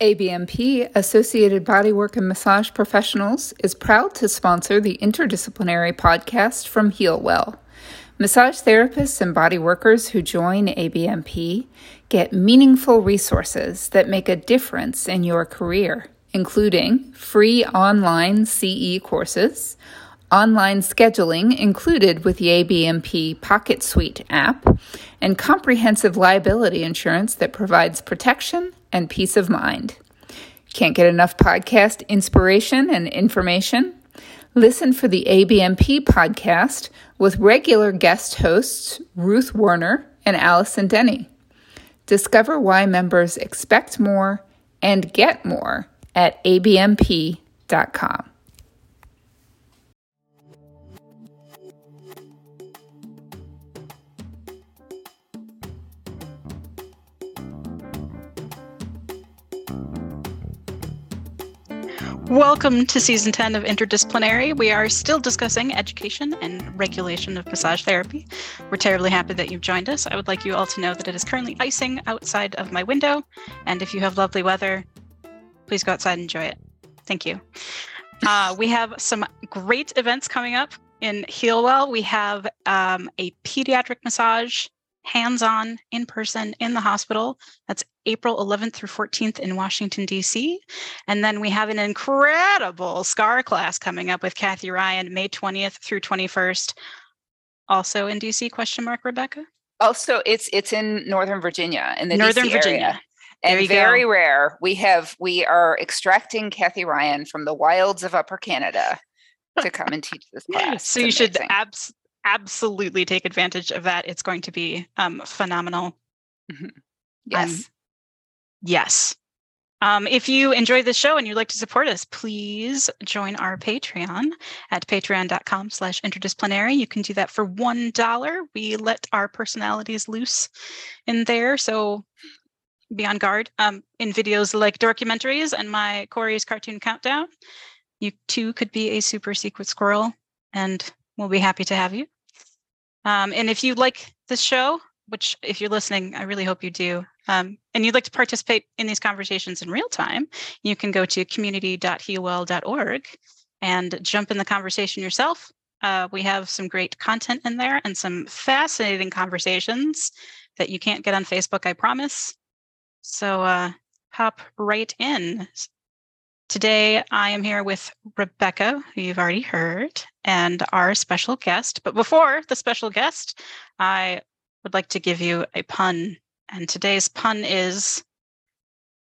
ABMP, Associated Bodywork and Massage Professionals, is proud to sponsor the interdisciplinary podcast from HealWell. Massage therapists and body workers who join ABMP get meaningful resources that make a difference in your career, including free online CE courses, online scheduling included with the ABMP PocketSuite app, and comprehensive liability insurance that provides protection and peace of mind. Can't get enough podcast inspiration and information? Listen for the ABMP podcast with regular guest hosts Ruth Werner and Allison Denney. Discover why members expect more and get more at abmp.com. Welcome to season 10 of Interdisciplinary. We are still discussing education and regulation of massage therapy. We're terribly happy that you've joined us. I would like you all to know that it is currently icing outside of my window. And if you have lovely weather, please go outside and enjoy it. Thank you. Uh, we have some great events coming up in Healwell. We have um, a pediatric massage hands on in person in the hospital. That's April 11th through 14th in Washington, D.C. And then we have an incredible SCAR class coming up with Kathy Ryan, May 20th through 21st, also in D.C. Question mark, Rebecca? Also, it's it's in Northern Virginia, in the Northern DC Virginia. area. And very go. rare. We have we are extracting Kathy Ryan from the wilds of Upper Canada to come and teach this class. so you should abs- absolutely take advantage of that. It's going to be um, phenomenal. Mm-hmm. Yes. Um, yes. Um, if you enjoy the show and you'd like to support us, please join our Patreon at patreon.com slash interdisciplinary. You can do that for $1. We let our personalities loose in there. So be on guard um, in videos like documentaries and my Corey's cartoon countdown. You too could be a super secret squirrel and we'll be happy to have you. Um, and if you like this show, which if you're listening, I really hope you do, um, and you'd like to participate in these conversations in real time, you can go to community.healwell.org and jump in the conversation yourself. Uh, we have some great content in there and some fascinating conversations that you can't get on Facebook, I promise. So uh, hop right in. Today, I am here with Rebecca, who you've already heard, and our special guest. But before the special guest, I would like to give you a pun. And today's pun is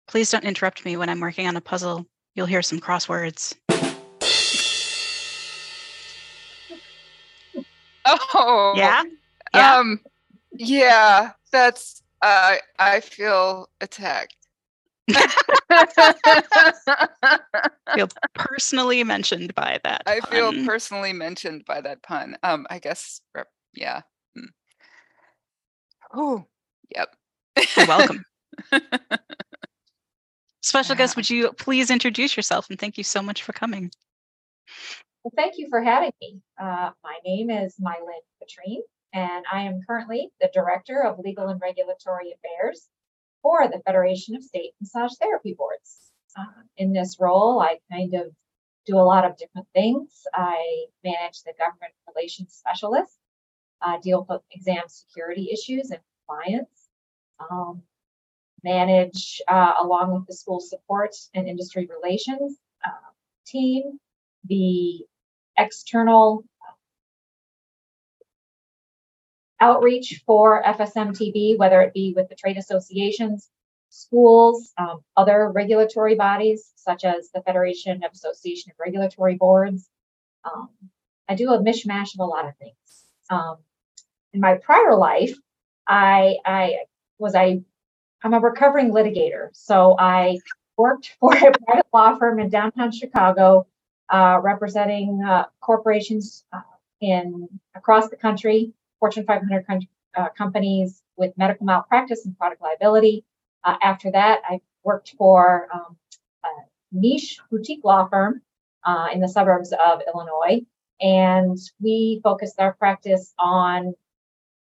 please don't interrupt me when I'm working on a puzzle. You'll hear some crosswords. Oh. Yeah? yeah? Um yeah, that's uh I feel attacked. feel personally mentioned by that. I feel personally mentioned by that pun. Um, I guess, yeah. Mm. Oh, yep. You're welcome. Special yeah. guest, would you please introduce yourself and thank you so much for coming? Well, thank you for having me. Uh, my name is Mylin Patrine, and I am currently the Director of Legal and Regulatory Affairs for the Federation of State Massage Therapy Boards. Uh, in this role, I kind of do a lot of different things. I manage the government relations specialist, uh, deal with exam security issues and compliance, um, manage uh, along with the school support and industry relations uh, team, the external outreach for FSMTB, whether it be with the trade associations, schools, um, other regulatory bodies, such as the Federation of Association of Regulatory Boards. Um, I do a mishmash of a lot of things. Um, in my prior life, I, I was I I'm a recovering litigator, so I worked for a private law firm in downtown Chicago, uh, representing uh, corporations uh, in across the country Fortune 500 uh, companies with medical malpractice and product liability. Uh, after that, I worked for um, a niche boutique law firm uh, in the suburbs of Illinois. And we focused our practice on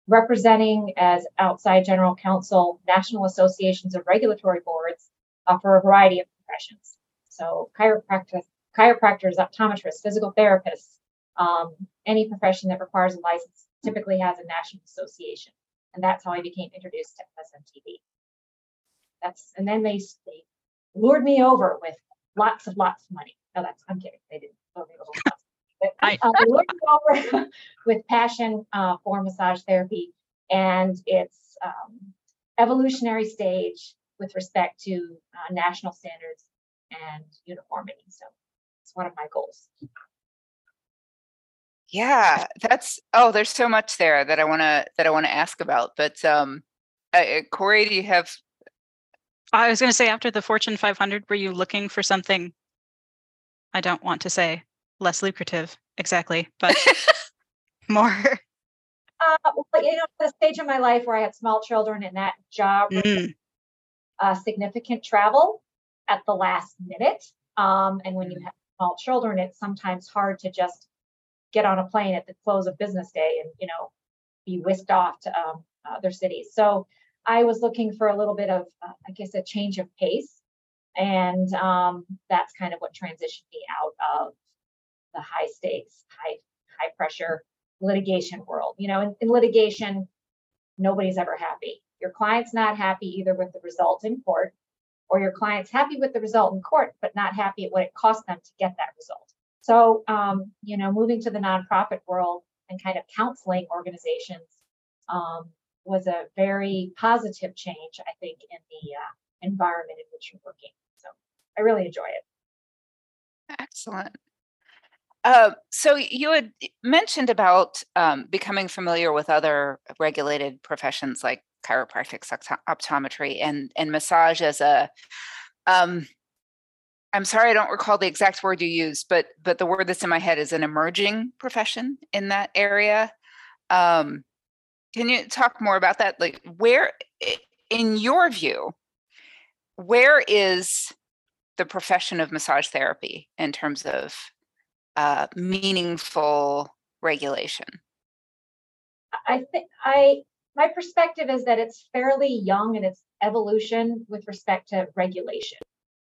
representing as outside general counsel national associations of regulatory boards uh, for a variety of professions. So chiropractors, chiropractors, optometrists, physical therapists, um, any profession that requires a license typically has a national association. And that's how I became introduced to FSMTB. That's and then they, they lured me over with lots of lots of money. No, that's I'm kidding. They didn't lure me over. But, uh, they lured me over with passion uh, for massage therapy and its um, evolutionary stage with respect to uh, national standards and uniformity. So it's one of my goals. Yeah, that's oh, there's so much there that I want to that I want to ask about. But um, uh, Corey, do you have? I was going to say after the Fortune 500, were you looking for something? I don't want to say less lucrative exactly, but more. Uh, well, you know, the stage of my life where I had small children and that job, mm. uh, significant travel at the last minute. Um, and when you mm. have small children, it's sometimes hard to just get on a plane at the close of business day and you know be whisked off to um, other cities. So I was looking for a little bit of, uh, I guess, a change of pace, and um, that's kind of what transitioned me out of the high stakes, high high pressure litigation world. You know, in, in litigation, nobody's ever happy. Your client's not happy either with the result in court, or your client's happy with the result in court, but not happy at what it cost them to get that result. So, um, you know, moving to the nonprofit world and kind of counseling organizations um, was a very positive change, I think, in the uh, environment in which you're working. So I really enjoy it. Excellent. Uh, so you had mentioned about um, becoming familiar with other regulated professions like chiropractic, optometry, and and massage as a um, I'm sorry, I don't recall the exact word you used, but but the word that's in my head is an emerging profession in that area. Um, can you talk more about that? Like, where, in your view, where is the profession of massage therapy in terms of uh, meaningful regulation? I think I my perspective is that it's fairly young in its evolution with respect to regulation.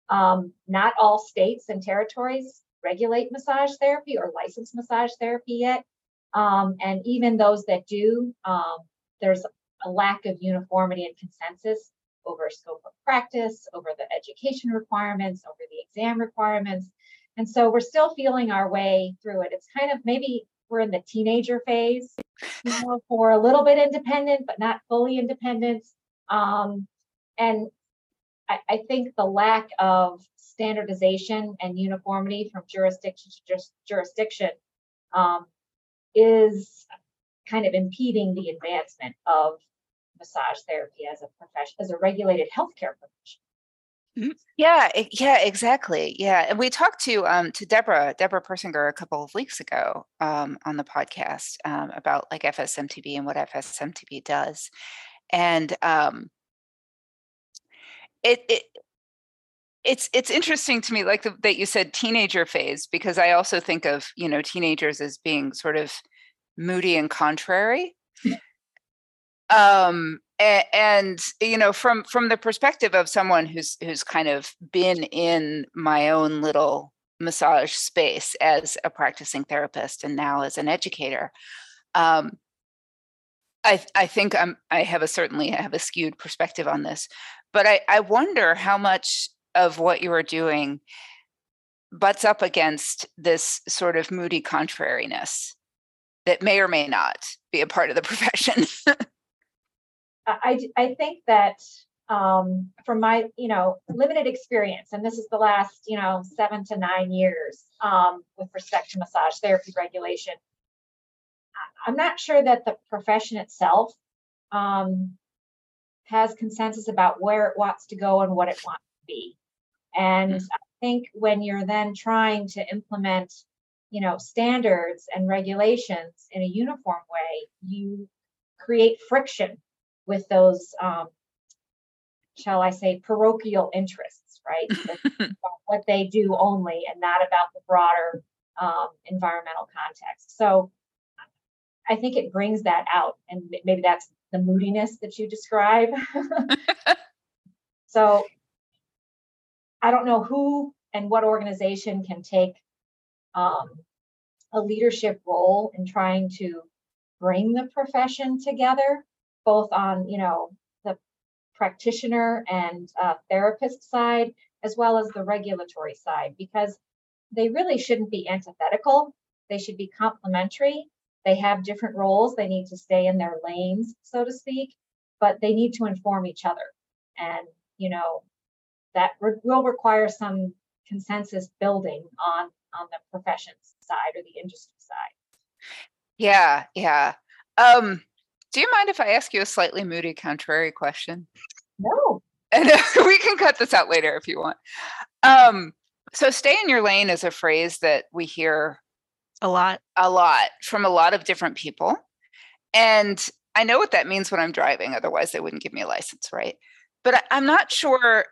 Um, not all states and territories regulate massage therapy or license massage therapy yet. Um, and even those that do, um, there's a lack of uniformity and consensus over scope of practice, over the education requirements, over the exam requirements. And so we're still feeling our way through it. It's kind of maybe we're in the teenager phase, you know, for a little bit independent, but not fully independent. Um, and I, I think the lack of standardization and uniformity from jurisdiction to jurisdiction um, is kind of impeding the advancement of massage therapy as a profession, as a regulated healthcare profession. Mm-hmm. Yeah, yeah, exactly. Yeah, and we talked to um, to Deborah Deborah Persinger a couple of weeks ago um, on the podcast um, about like FSMTB and what FSMTB does, and um, it, it it's it's interesting to me like the, that you said teenager phase because i also think of you know teenagers as being sort of moody and contrary. Um and, and, you know from from the perspective of someone who's who's kind of been in my own little massage space as a practicing therapist and now as an educator um I, I think I'm, I have a certainly I have a skewed perspective on this, but I, I wonder how much of what you are doing butts up against this sort of moody contrariness that may or may not be a part of the profession. I, I think that um, from my you know limited experience, and this is the last you know seven to nine years um, with respect to massage therapy regulation, I'm not sure that the profession itself um, has consensus about where it wants to go and what it wants to be. And mm-hmm. I think when you're then trying to implement, you know, standards and regulations in a uniform way, you create friction with those, um, shall I say, parochial interests, right? what they do only and not about the broader um, environmental context. So I think it brings that out. And maybe that's the moodiness that you describe. so I don't know who and what organization can take um, a leadership role in trying to bring the profession together, both on you know the practitioner and uh, therapist side, as well as the regulatory side, because they really shouldn't be antithetical. They should be complementary. They have different roles. They need to stay in their lanes, so to speak, but they need to inform each other. And, you know, that re- will require some consensus building on on the professions side or the industry side. Yeah, yeah. Um, do you mind if I ask you a slightly moody, contrary question? No. And we can cut this out later if you want. Um, so, stay in your lane is a phrase that we hear a lot, a lot from a lot of different people, and I know what that means when I'm driving. Otherwise, they wouldn't give me a license, right? But I, I'm not sure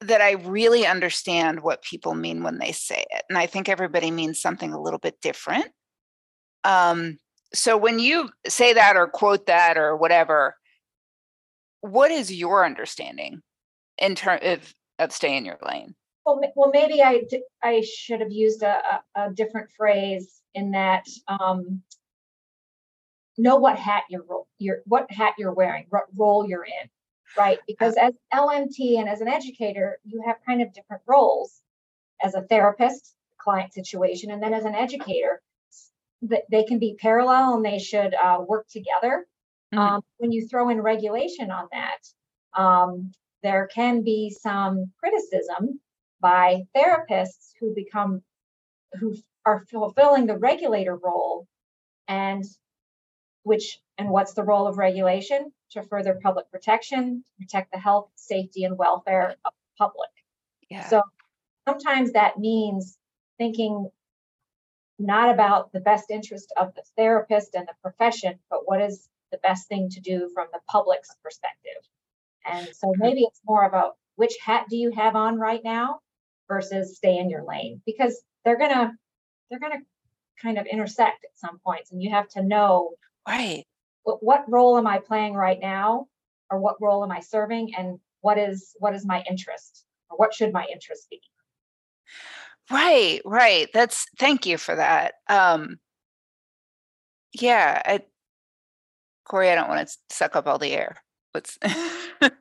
that I really understand what people mean when they say it. And I think everybody means something a little bit different. Um, so when you say that or quote that or whatever, what is your understanding in terms of, of stay in your lane? Well, well, maybe I, I should have used a, a, a different phrase in that um, know what hat you're, you're what hat you're wearing, what role you're in right? Because as LMT and as an educator, you have kind of different roles as a therapist, client situation, and then as an educator, that they can be parallel and they should uh, work together. Mm-hmm. Um, when you throw in regulation on that, um, there can be some criticism by therapists who become who are fulfilling the regulator role and which and what's the role of regulation to further public protection, to protect the health, safety, and welfare of the public. Yeah. So sometimes that means thinking not about the best interest of the therapist and the profession, but what is the best thing to do from the public's perspective. And so mm-hmm. maybe it's more about which hat do you have on right now versus stay in your lane because they're gonna they're gonna kind of intersect at some points and you have to know right what, what role am I playing right now, or what role am I serving, and what is what is my interest, or what should my interest be? Right, right. That's thank you for that. Um, yeah, I, Corey, I don't want to suck up all the air. What's it's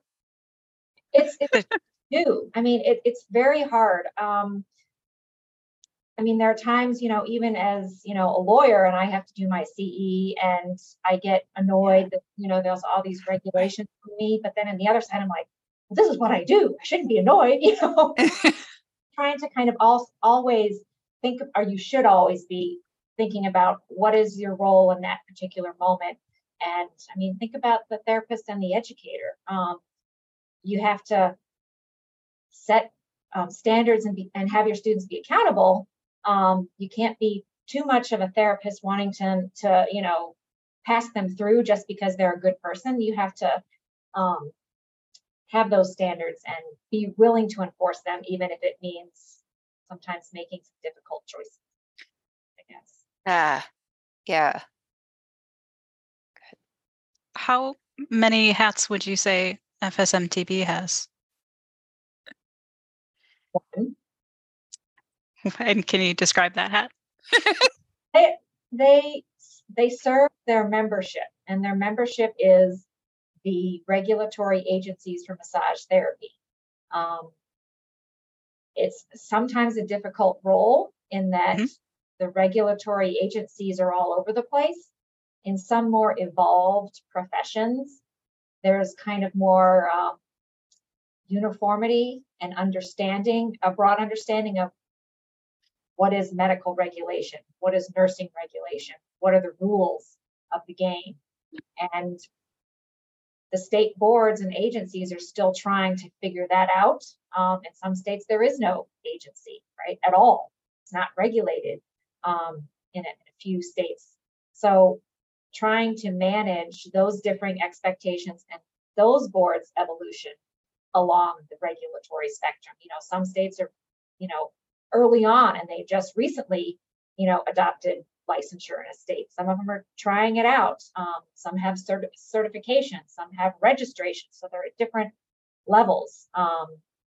it's new. I mean, it, it's very hard. Um, I mean, there are times, you know, even as, you know, a lawyer and I have to do my CE and I get annoyed that, you know, there's all these regulations for me. But then on the other side, I'm like, well, this is what I do. I shouldn't be annoyed, you know. Trying to kind of all, always think, or you should always be thinking about what is your role in that particular moment. And I mean, think about the therapist and the educator. Um, you have to set um, standards and, be, and have your students be accountable um, you can't be too much of a therapist wanting to, to, you know, pass them through just because they're a good person. You have to um, have those standards and be willing to enforce them, even if it means sometimes making some difficult choices. I guess. Ah, yeah. Good. How many hats would you say FSMTB has? One. And can you describe that hat? they, they they serve their membership, and their membership is the regulatory agencies for massage therapy. Um, it's sometimes a difficult role in that mm-hmm. the regulatory agencies are all over the place. In some more evolved professions, there's kind of more um, uniformity and understanding, a broad understanding of what is medical regulation? What is nursing regulation? What are the rules of the game? And the state boards and agencies are still trying to figure that out. Um, in some states, there is no agency, right, at all. It's not regulated um, in, a, in a few states. So, trying to manage those differing expectations and those boards' evolution along the regulatory spectrum. You know, some states are, you know, early on and they just recently, you know, adopted licensure in a state. Some of them are trying it out. Um, some have cert- certification, some have registration. So they're at different levels. Um,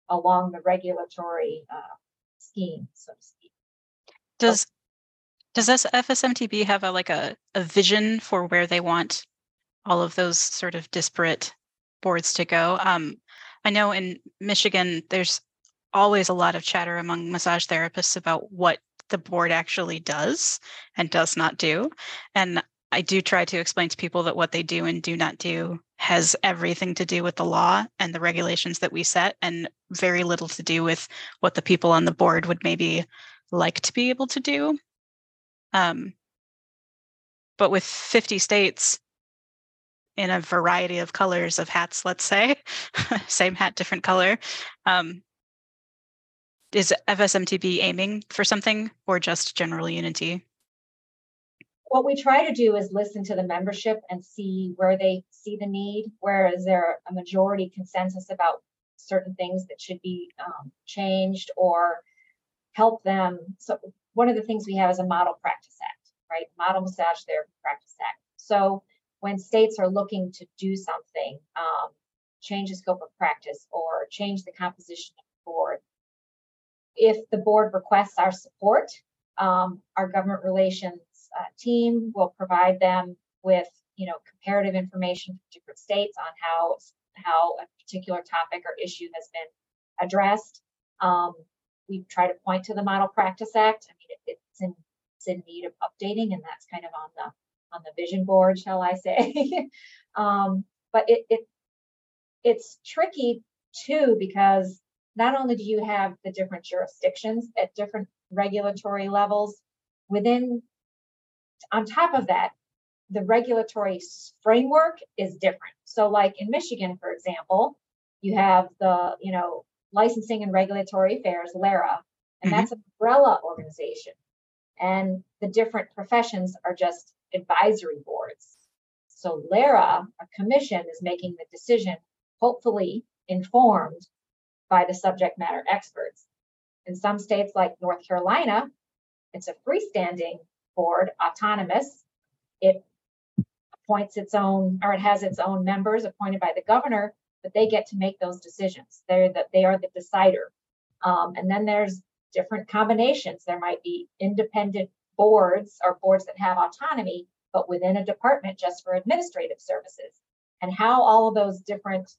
along the regulatory uh, scheme, so to speak. Does does this FSMTB have a like a, a vision for where they want all of those sort of disparate boards to go? Um, I know in Michigan, there's always a lot of chatter among massage therapists about what the board actually does and does not do. And I do try to explain to people that what they do and do not do has everything to do with the law and the regulations that we set and very little to do with what the people on the board would maybe like to be able to do. Um, but with 50 states in a variety of colors of hats, let's say, same hat, different color, um, is FSMTB aiming for something or just general unity? What we try to do is listen to the membership and see where they see the need, where is there a majority consensus about certain things that should be um, changed or help them. So one of the things we have is a model practice act, right? Model massage therapy practice act. So when states are looking to do something, um, change the scope of practice or change the composition of the board, if the board requests our support, um, our government relations uh, team will provide them with, you know, comparative information from different states on how how a particular topic or issue has been addressed. Um, we try to point to the Model Practice Act. I mean, it, it's in it's in need of updating, and that's kind of on the on the vision board, shall I say? um, but it, it it's tricky too because not only do you have the different jurisdictions at different regulatory levels, within, on top of that, the regulatory framework is different. So, like in Michigan, for example, you have the, you know, licensing and regulatory affairs, LARA, and mm-hmm. that's an umbrella organization. And the different professions are just advisory boards. So LARA, a commission, is making the decision, hopefully informed by the subject matter experts. In some states like North Carolina, it's a freestanding board, autonomous. It appoints its own, or it has its own members appointed by the governor, but they get to make those decisions. They're the, they are the decider. Um, and then there's different combinations. There might be independent boards or boards that have autonomy, but within a department just for administrative services. And how all of those different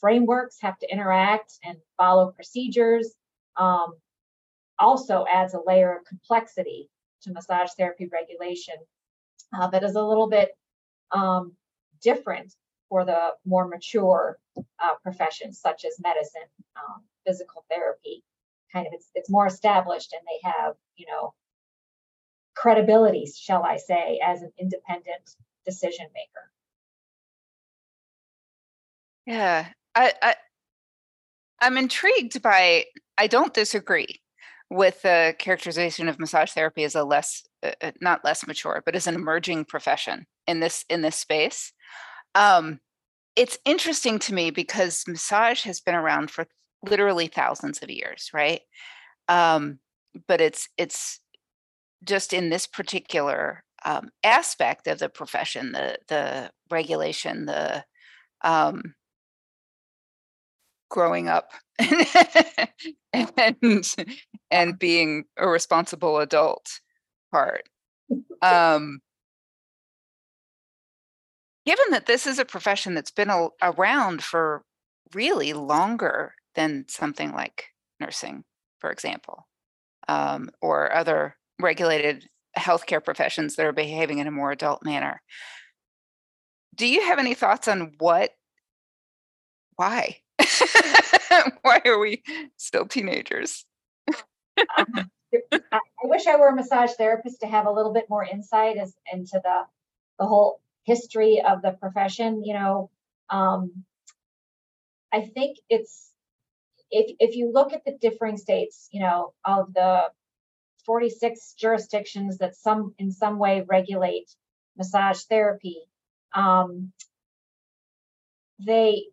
frameworks have to interact and follow procedures um, also adds a layer of complexity to massage therapy regulation uh, that is a little bit um, different for the more mature uh, professions such as medicine, um, physical therapy. Kind of, it's it's more established, and they have you know credibility, shall I say, as an independent decision maker. Yeah, I, I I'm intrigued by. I don't disagree with the characterization of massage therapy as a less, uh, uh, not less mature, but as an emerging profession in this in this space. Um, it's interesting to me because massage has been around for literally thousands of years, right? Um, but it's it's just in this particular um, aspect of the profession, the the regulation, the um, growing up and and being a responsible adult part. Um, given that this is a profession that's been a, around for really longer than something like nursing, for example, um, or other regulated healthcare professions that are behaving in a more adult manner. Do you have any thoughts on what, why? Why are we still teenagers? I wish I were a massage therapist to have a little bit more insight as into the the whole history of the profession. You know, um, I think it's if if you look at the differing states, you know, of the 46 jurisdictions that some in some way regulate massage therapy, um, they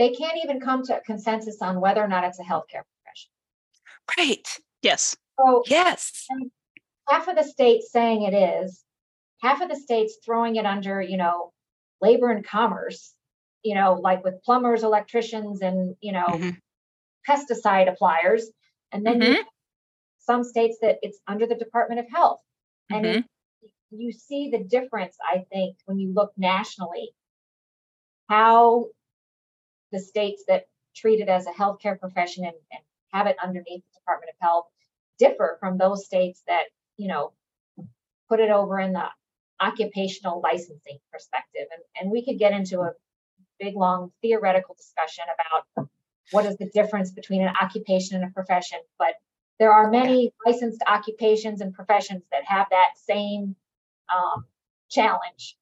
they can't even come to a consensus on whether or not it's a healthcare profession. Right. Yes. So yes. Half of the states saying it is, half of the states throwing it under, you know, labor and commerce. you know, like with plumbers, electricians, and you know, mm-hmm. pesticide appliers. And then mm-hmm. some states that it's under the Department of Health. And mm-hmm. it, you see the difference, I think, when you look nationally, how the states that treat it as a healthcare profession and, and have it underneath the Department of Health differ from those states that, you know, put it over in the occupational licensing perspective. And, and we could get into a big, long theoretical discussion about what is the difference between an occupation and a profession. But there are many licensed occupations and professions that have that same um, challenge.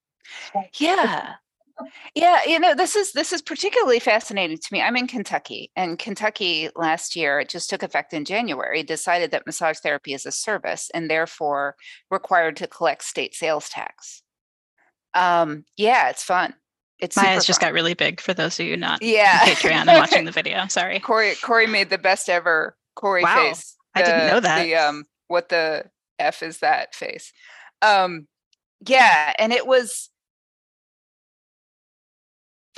Yeah. Yeah, you know, this is this is particularly fascinating to me. I'm in Kentucky, and Kentucky last year, it just took effect in January, decided that massage therapy is a service and therefore required to collect state sales tax. Um, yeah, it's fun. It's my eyes just got really big for those of you not yeah Patreon and watching the video. Sorry, Corey. Corey made the best ever Corey wow, face. The, I didn't know that. The um, what the f is that face? Um, yeah, and it was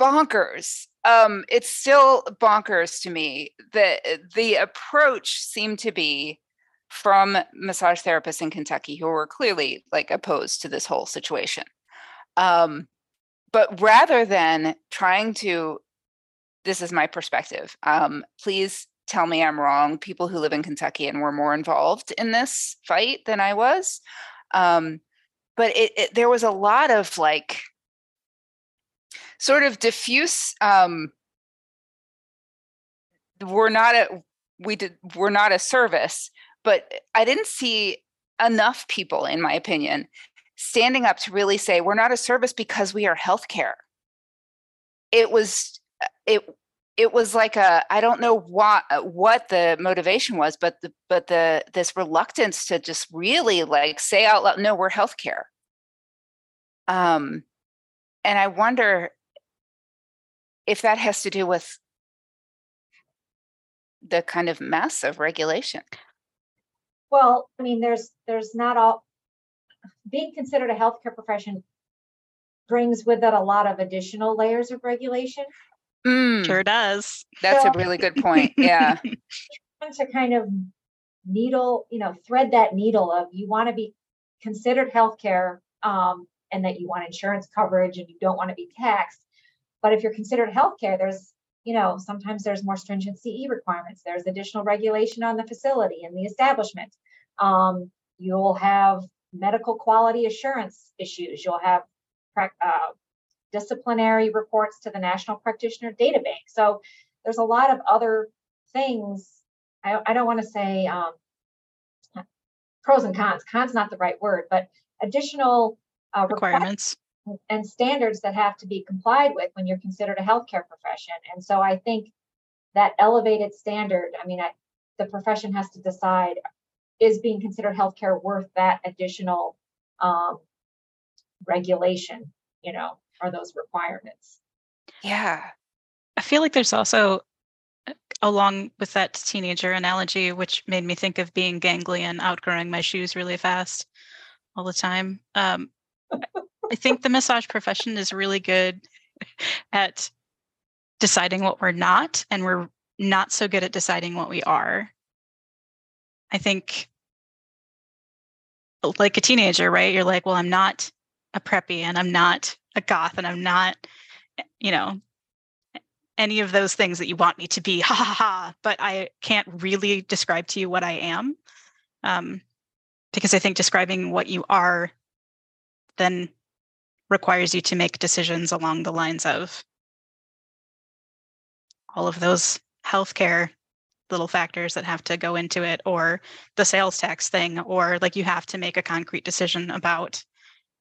bonkers. Um, it's still bonkers to me that the approach seemed to be from massage therapists in Kentucky who were clearly like opposed to this whole situation. Um, but rather than trying to, this is my perspective. Um, please tell me I'm wrong. People who live in Kentucky and were more involved in this fight than I was. Um, but it, it, there was a lot of like sort of diffuse um, we're not a we did we're not a service but i didn't see enough people in my opinion standing up to really say we're not a service because we are healthcare. It was uh, it it was like a i don't know what uh, what the motivation was but the but the this reluctance to just really like say out loud no we're healthcare. Um and i wonder if that has to do with the kind of mess of regulation. Well, I mean, there's there's not all being considered a healthcare profession brings with it a lot of additional layers of regulation. Mm, sure does. That's so, a really good point. Yeah. to kind of needle, you know, thread that needle of you want to be considered healthcare um, and that you want insurance coverage and you don't want to be taxed but if you're considered healthcare, there's, you know, sometimes there's more stringent CE requirements. There's additional regulation on the facility and the establishment. Um, you'll have medical quality assurance issues. You'll have uh, disciplinary reports to the National Practitioner Data Bank. So there's a lot of other things. I, I don't want to say um, pros and cons. Cons not the right word, but additional uh, requirements and standards that have to be complied with when you're considered a healthcare profession. And so I think that elevated standard, I mean, I, the profession has to decide is being considered healthcare worth that additional um, regulation, you know, are those requirements? Yeah. I feel like there's also, uh, along with that teenager analogy, which made me think of being gangly and outgrowing my shoes really fast all the time. Um, I think the massage profession is really good at deciding what we're not, and we're not so good at deciding what we are. I think, like a teenager, right? You're like, well, I'm not a preppy, and I'm not a goth, and I'm not, you know, any of those things that you want me to be. Ha ha ha! But I can't really describe to you what I am, um, because I think describing what you are then requires you to make decisions along the lines of all of those healthcare little factors that have to go into it or the sales tax thing or like you have to make a concrete decision about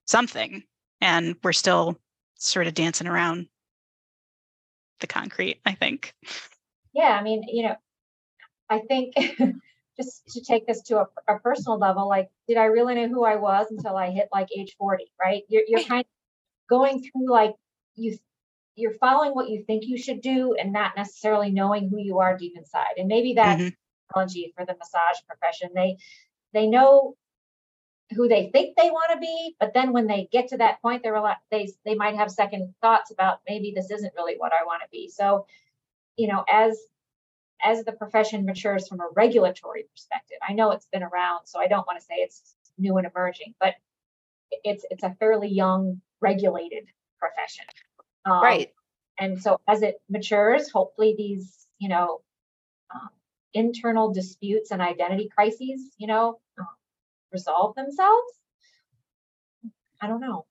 something and we're still sort of dancing around the concrete i think. Yeah i mean you know i think just to take this to a, a, personal level like did i really know who i was until i hit like age 40 right? You're, you're kind of going through like you you're following what you think you should do and not necessarily knowing who you are deep inside. And maybe that's mm-hmm. for the massage profession. They they know who they think they want to be, but then when they get to that point, they're a lot, they they might have second thoughts about maybe this isn't really what I want to be. So, you know, as as the profession matures from a regulatory perspective, I know it's been around, so I don't want to say it's new and emerging, but it's it's a fairly young regulated profession. Um, right. And so as it matures, hopefully these, you know, um, internal disputes and identity crises, you know, um, resolve themselves. I don't know.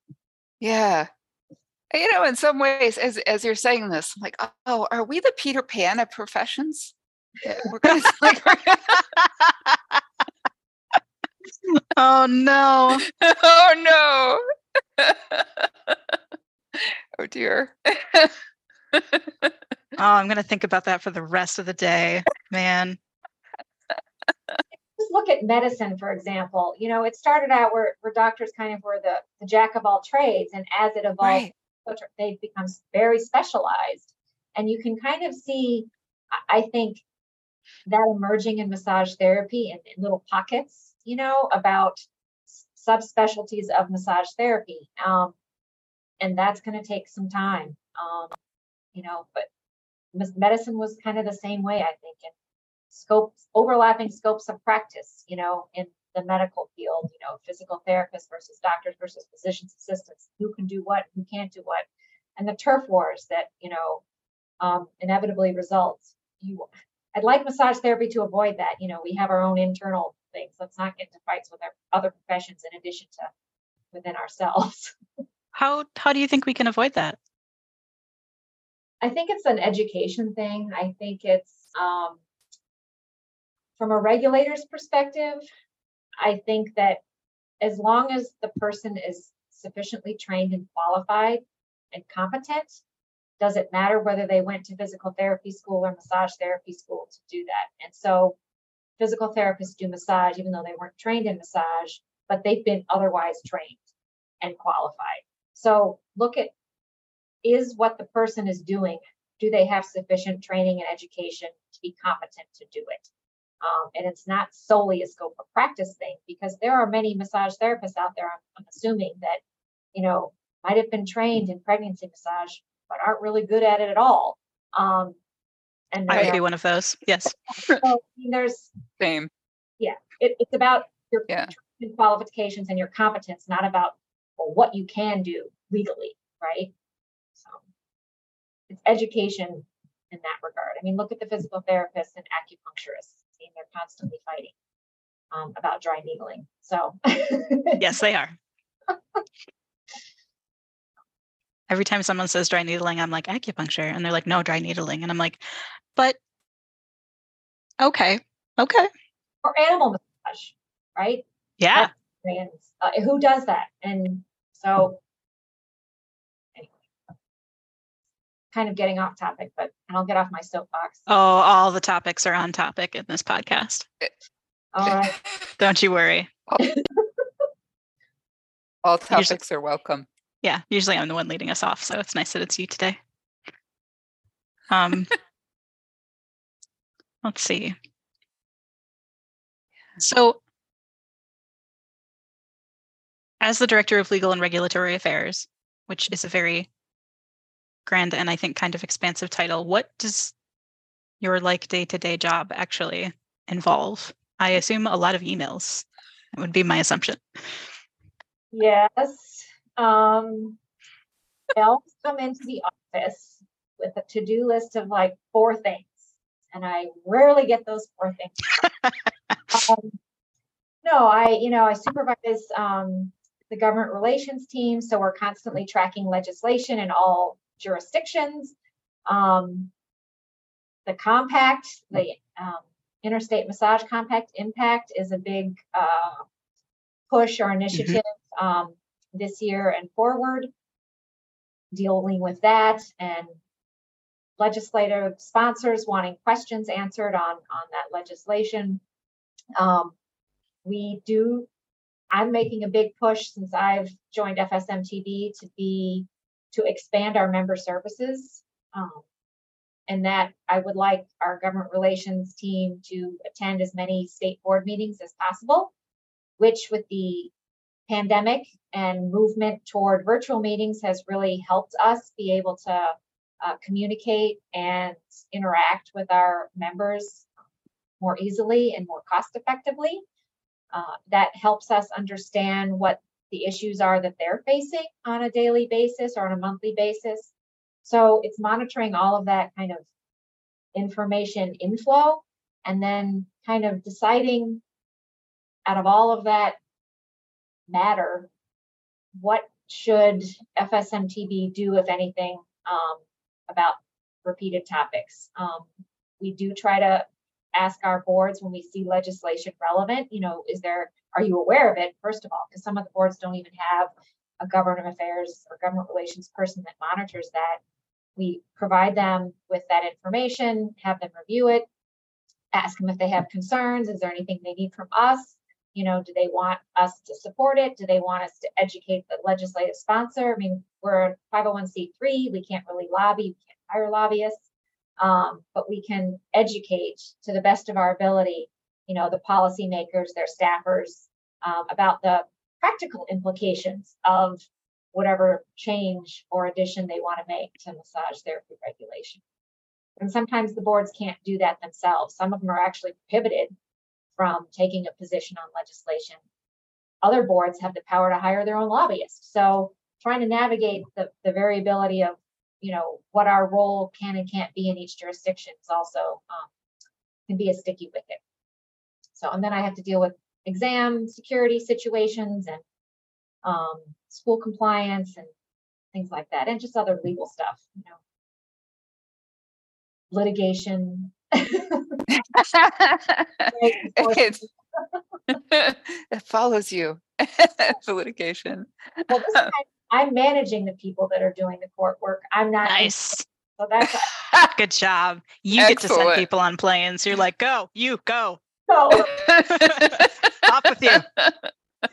Yeah. You know, in some ways, as as you're saying this, I'm like, oh, are we the Peter Pan of professions? We're gonna like, oh no. oh no. oh dear. oh, I'm gonna think about that for the rest of the day, man. Just look at medicine, for example. You know, it started out where, where doctors kind of were the, the jack of all trades, and as it evolved, right. they've become very specialized. And you can kind of see, I think, that emerging in massage therapy in, in little pockets, you know, about subspecialties of massage therapy. Um, and that's going to take some time, um, you know, but medicine was kind of the same way, I think, in scopes, overlapping scopes of practice, you know, in the medical field, you know, physical therapists versus doctors versus physician's assistants, who can do what, who can't do what, and the turf wars that, you know, um, inevitably results. You I'd like massage therapy to avoid that. You know, we have our own internal things. Let's not get into fights with our other professions in addition to within ourselves. How how do you think we can avoid that? I think it's an education thing. I think it's um, from a regulator's perspective. I think that as long as the person is sufficiently trained and qualified and competent, does it matter whether they went to physical therapy school or massage therapy school to do that? And so physical therapists do massage even though they weren't trained in massage, but they've been otherwise trained and qualified. So look at is what the person is doing, do they have sufficient training and education to be competent to do it? Um, and it's not solely a scope of practice thing because there are many massage therapists out there, I'm, I'm assuming that, you know, might have been trained in pregnancy massage but aren't really good at it at all. Um, and I would be one of those. Yes. So, I mean, there's same. Yeah, it, it's about your yeah. qualifications and your competence, not about well, what you can do legally, right? So it's education in that regard. I mean, look at the physical therapists and acupuncturists. I mean, they're constantly fighting um, about dry needling. So yes, they are. every time someone says dry needling, I'm like acupuncture, and they're like, no, dry needling, and I'm like, but okay, okay. Or animal massage, right? Yeah. Uh, who does that? And so, anyway, kind of getting off topic, but and I'll get off my soapbox. Oh, all the topics are on topic in this podcast. All right. Don't you worry. all topics Usually, are welcome yeah, usually I'm the one leading us off, so it's nice that it's you today. Um, let's see. So, as the director of legal and regulatory affairs, which is a very grand and I think kind of expansive title, what does your like day to day job actually involve? I assume a lot of emails. That would be my assumption. Yes, um, I always come into the office with a to-do list of like four things, and I rarely get those four things. um, no, I, you know, I supervise um, the government relations team, so we're constantly tracking legislation in all jurisdictions. Um, the compact, the um, interstate massage compact impact is a big uh, push or mm-hmm. initiative. Mm-hmm. This year and forward, dealing with that and legislative sponsors wanting questions answered on, on that legislation. Um, we do, I'm making a big push since I've joined FSMTB to be, to expand our member services. Um, and that I would like our government relations team to attend as many state board meetings as possible, which with the pandemic and movement toward virtual meetings has really helped us be able to uh, communicate and interact with our members more easily and more cost effectively. Uh, that helps us understand what the issues are that they're facing on a daily basis or on a monthly basis. So it's monitoring all of that kind of information inflow and then kind of deciding out of all of that matter, what should FSMTB do, if anything, um, about repeated topics? Um, we do try to ask our boards when we see legislation relevant, you know, is there, are you aware of it, first of all? Because some of the boards don't even have a government affairs or government relations person that monitors that. We provide them with that information, have them review it, ask them if they have concerns. Is there anything they need from us? You know, do they want us to support it? Do they want us to educate the legislative sponsor? I mean, we're a 501c3, we can't really lobby, we can't hire lobbyists, um, but we can educate to the best of our ability, you know, the policymakers, their staffers um, about the practical implications of whatever change or addition they want to make to massage therapy regulation. And sometimes the boards can't do that themselves. Some of them are actually prohibited from taking a position on legislation. Other boards have the power to hire their own lobbyists. So trying to navigate the, the variability of, you know, what our role can and can't be in each jurisdiction is also um, can be a sticky wicket. So, and then I have to deal with exam security situations and um, school compliance and things like that, and just other legal stuff, you know, litigation. It's, it follows you, the litigation. Well, this time I'm managing the people that are doing the court work. I'm not. Nice. So that's good job. You get to send people on planes. You're like, go, you go. so. Off with you.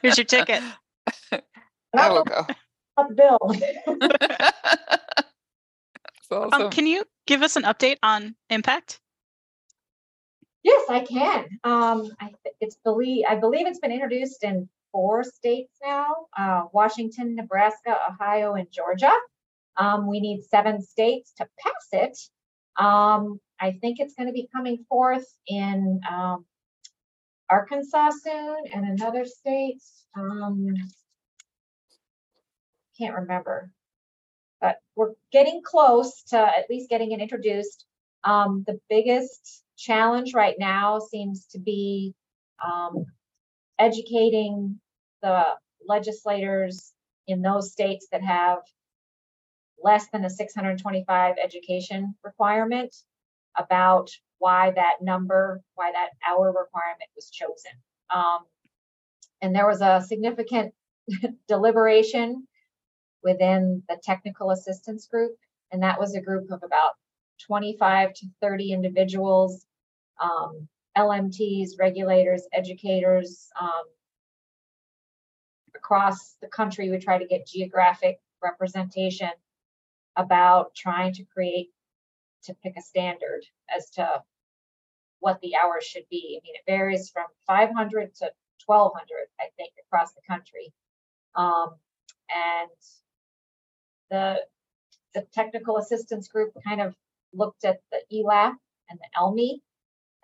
Here's your ticket. I will go. Up bill. Awesome. Um, can you give us an update on Impact? Yes, I can. Um, I, it's believe I believe it's been introduced in four states now: uh, Washington, Nebraska, Ohio, and Georgia. Um, we need seven states to pass it. Um, I think it's going to be coming forth in um, Arkansas soon and another state. Um, can't remember, but we're getting close to at least getting it introduced. Um, the biggest challenge right now seems to be um, educating the legislators in those states that have less than a 625 education requirement about why that number, why that hour requirement was chosen. Um, and there was a significant deliberation within the technical assistance group, and that was a group of about 25 to 30 individuals, um, LMTs, regulators, educators um, across the country. We try to get geographic representation about trying to create to pick a standard as to what the hours should be. I mean, it varies from 500 to 1200, I think, across the country. Um, and the the technical assistance group kind of looked at the ELAP and the ELMI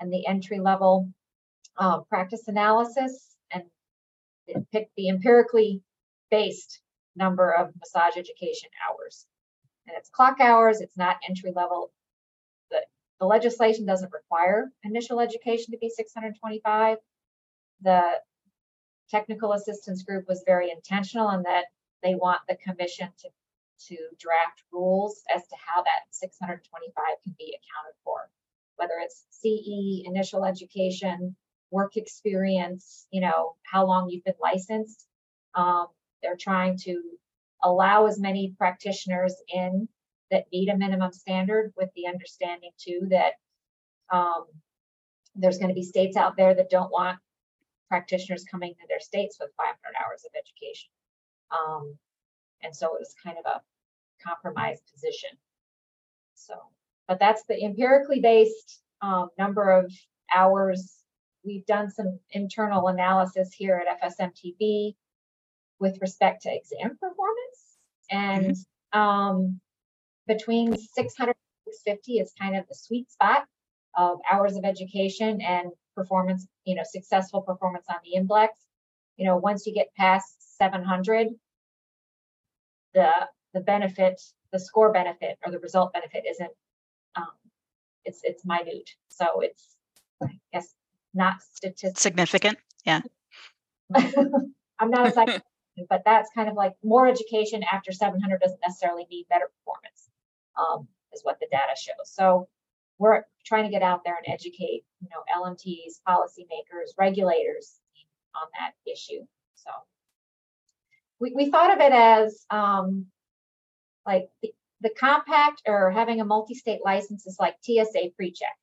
and the entry level um, practice analysis and it picked the empirically based number of massage education hours. And it's clock hours, it's not entry level. The, the legislation doesn't require initial education to be 625. The technical assistance group was very intentional in that they want the commission to to draft rules as to how that 625 can be accounted for, whether it's CE, initial education, work experience, you know, how long you've been licensed. Um, they're trying to allow as many practitioners in that meet a minimum standard with the understanding too that um, there's going to be states out there that don't want practitioners coming to their states with 500 hours of education. Um, and so it was kind of a compromised position. So, but that's the empirically based um, number of hours. We've done some internal analysis here at FSMTB. with respect to exam performance. And um, between 600 and 650 is kind of the sweet spot of hours of education and performance, you know, successful performance on the MBLEx. You know, once you get past 700, the the benefit, the score benefit or the result benefit isn't um, it's it's minute. So it's I guess not statistically Significant. Yeah. I'm not a psychologist, but that's kind of like more education after 700 doesn't necessarily mean better performance, um, is what the data shows. So we're trying to get out there and educate, you know, LMTs, policymakers, regulators on that issue. So we, we thought of it as um, like the, the compact or having a multi-state license is like TSA pre-check.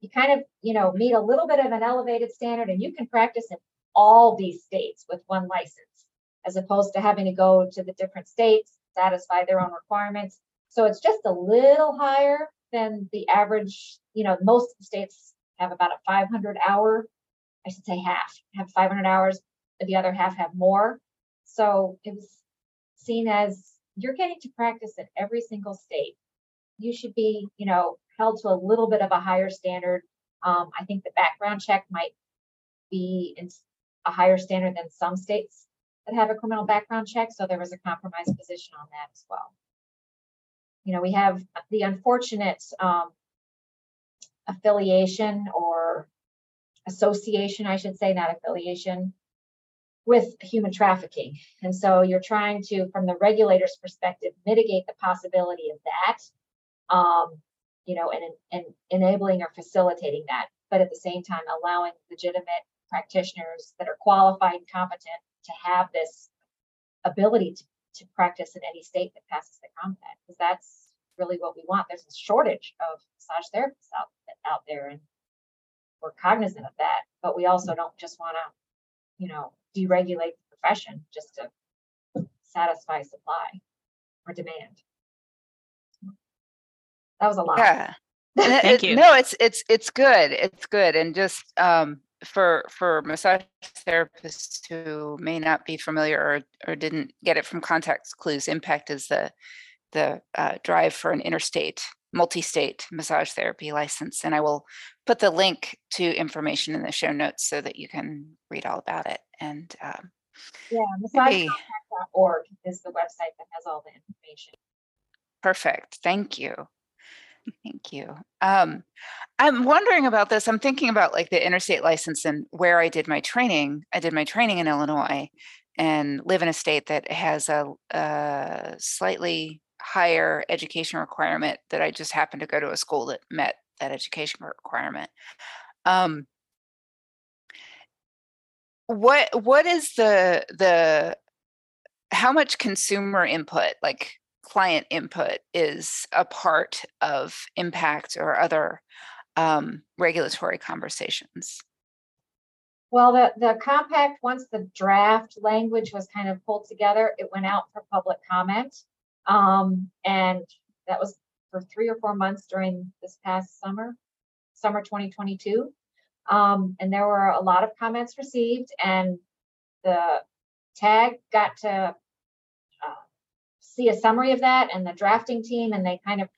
You kind of, you know, meet a little bit of an elevated standard and you can practice in all these states with one license, as opposed to having to go to the different states, satisfy their own requirements. So it's just a little higher than the average, you know, most states have about a 500 hour, I should say half, have 500 hours, the other half have more. So it was seen as you're getting to practice in every single state. You should be, you know, held to a little bit of a higher standard. Um, I think the background check might be in a higher standard than some states that have a criminal background check. So there was a compromise position on that as well. You know, we have the unfortunate um, affiliation or association, I should say, not affiliation, with human trafficking. And so you're trying to, from the regulator's perspective, mitigate the possibility of that, um, you know, and, and enabling or facilitating that, but at the same time allowing legitimate practitioners that are qualified and competent to have this ability to, to practice in any state that passes the compact, because that's really what we want. There's a shortage of massage therapists out, out there, and we're cognizant of that, but we also don't just want to, you know, deregulate the profession just to satisfy supply or demand. That was a lot. Yeah. Thank you. No, it's it's it's good. It's good. And just um for for massage therapists who may not be familiar or or didn't get it from context clues, impact is the the uh, drive for an interstate multi-state massage therapy license and i will put the link to information in the show notes so that you can read all about it and um, Yeah, massagecompact.org is the website that has all the information. Perfect. Thank you. Thank you. Um, I'm wondering about this. I'm thinking about like the interstate license and where I did my training. I did my training in Illinois and live in a state that has a, a slightly higher education requirement that I just happened to go to a school that met that education requirement. Um, what what is the the how much consumer input like client input is a part of impact or other um, regulatory conversations Well, the, the compact, once the draft language was kind of pulled together, it went out for public comment. Um, and that was for three or four months during this past summer, summer 2022. Um, and there were a lot of comments received and the tag got to uh, see a summary of that and the drafting team and they kind of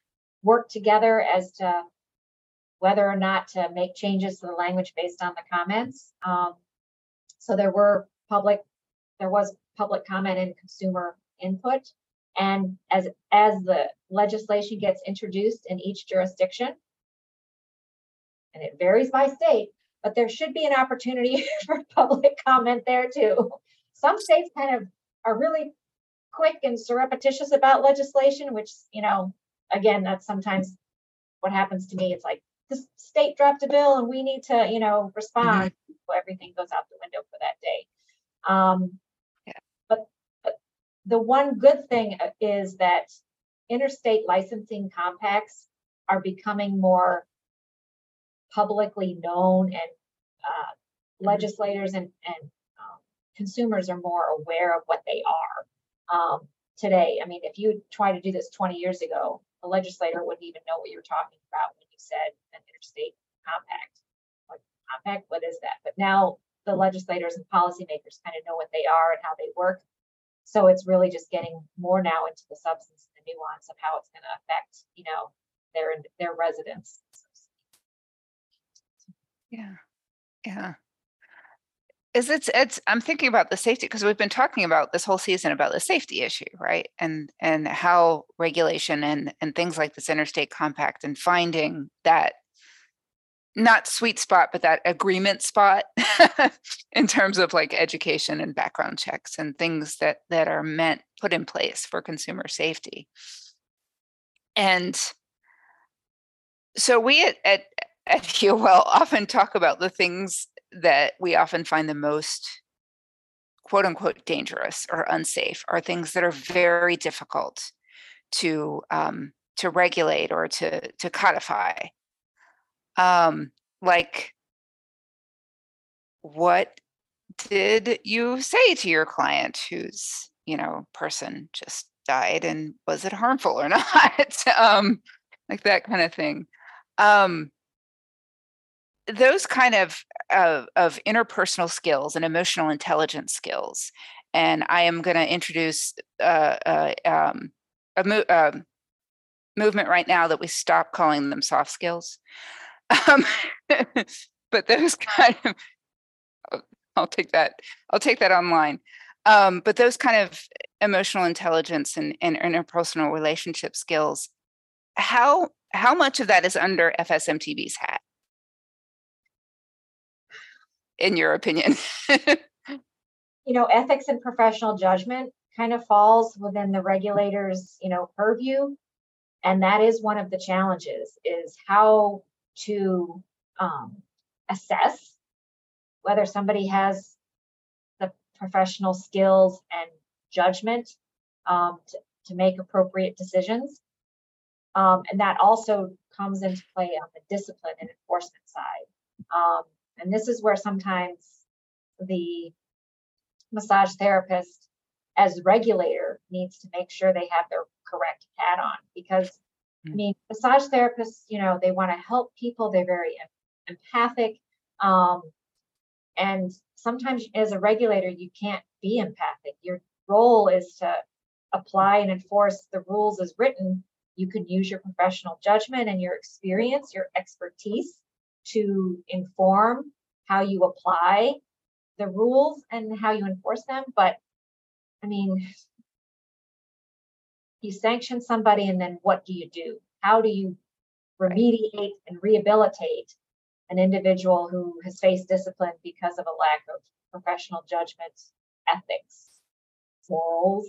worked together as to whether or not to make changes to the language based on the comments. Um, so there were public, there was public comment and consumer input. And as as the legislation gets introduced in each jurisdiction, and it varies by state, but there should be an opportunity for public comment there too. Some states kind of are really quick and surreptitious about legislation, which, you know, again, that's sometimes what happens to me. It's like the state dropped a bill and we need to, you know, respond. So everything goes out the window for that day. Um, Yeah. But, but the one good thing uh, is that interstate licensing compacts are becoming more publicly known and uh, legislators and, and um, consumers are more aware of what they are um, today. I mean, if you try to do this 20 years ago, a legislator wouldn't even know what you were talking about when you said an interstate compact. Like compact, what is that? But now the legislators and policymakers kind of know what they are and how they work. So it's really just getting more now into the substance and the nuance of how it's going to affect, you know, their their residents. Yeah, yeah. Is it's it's I'm thinking about the safety because we've been talking about this whole season about the safety issue, right? And and how regulation and and things like this interstate compact and finding that not sweet spot, but that agreement spot in terms of like education and background checks and things that that are meant put in place for consumer safety. And so we at at, at HealWell often talk about the things that we often find the most quote unquote dangerous or unsafe are things that are very difficult to um, to regulate or to to codify um like what did you say to your client whose you know person just died and was it harmful or not? Um like that kind of thing. Um those kind of uh, of interpersonal skills and emotional intelligence skills and i am going to introduce uh, uh, um, a mo- um, movement right now that we stop calling them soft skills um, but those kind of I'll take that. I'll take that online. Um, but those kind of emotional intelligence and, and interpersonal relationship skills, how how much of that is under FSMTB's hat, in your opinion? you know, ethics and professional judgment kind of falls within the regulators, you know, purview, and that is one of the challenges: is how to um, assess whether somebody has the professional skills and judgment um, to, to make appropriate decisions. Um, and that also comes into play on the discipline and enforcement side. Um, and this is where sometimes the massage therapist, as regulator, needs to make sure they have their correct hat on because I mm. mean, massage therapists, you know, they want to help people. They're very empathic. Um, and sometimes as a regulator, you can't be empathic. Your role is to apply and enforce the rules as written. You can use your professional judgment and your experience, your expertise to inform how you apply the rules and how you enforce them. But I mean, you sanction somebody and then what do you do? How do you remediate and rehabilitate an individual who has faced discipline because of a lack of professional judgment, ethics, morals.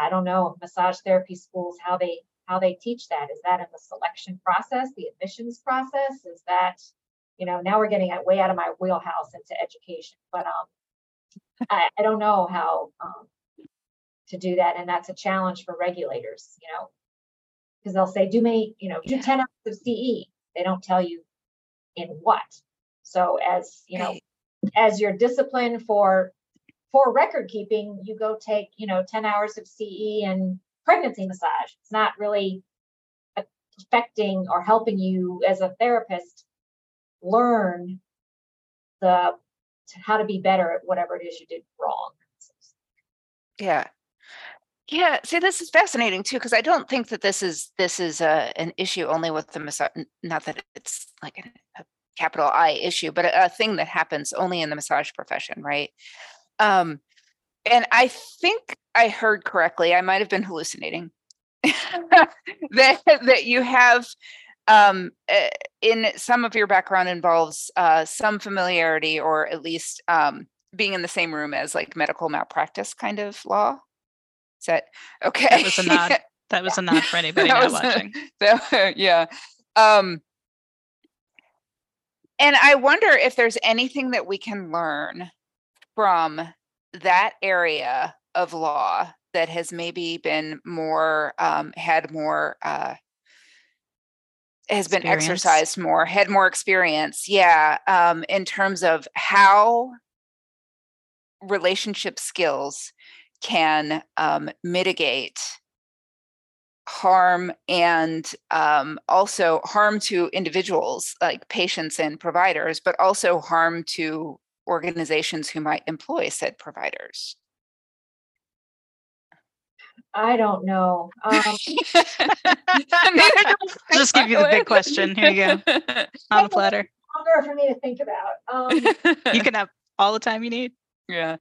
I don't know massage therapy schools how they how they teach that. Is that in the selection process, the admissions process? Is that you know now we're getting way out of my wheelhouse into education, but um, I, I don't know how um, to do that, and that's a challenge for regulators. You know, because they'll say do me you know do yeah. 10 hours of CE. They don't tell you in what. So as you know, as your discipline for for record keeping, you go take you know 10 hours of CE and pregnancy massage. It's not really affecting or helping you as a therapist learn the how to be better at whatever it is you did wrong. Yeah. Yeah, see, this is fascinating too because I don't think that this is this is a, an issue only with the massage. Not that it's like a, a capital I issue, but a, a, thing that happens only in the massage profession, right? Um, and I think I heard correctly. I might have been hallucinating. that that you have um, eh, in some of your background involves uh, some familiarity or at least um, being in the same room as like medical malpractice kind of law that okay? That was a nod. That was a nod for anybody now watching. that, yeah. Um, and I wonder if there's anything that we can learn from that area of law that has maybe been more um, had more uh, has been exercised more had more experience yeah um, in terms of how relationship skills can um, mitigate harm and um, also harm to individuals like patients and providers, but also harm to organizations who might employ said providers. I don't know. Um, Just give you the big question. Here you go on the platter. Longer for me to think about. Um, You can have all the time you need. yeah.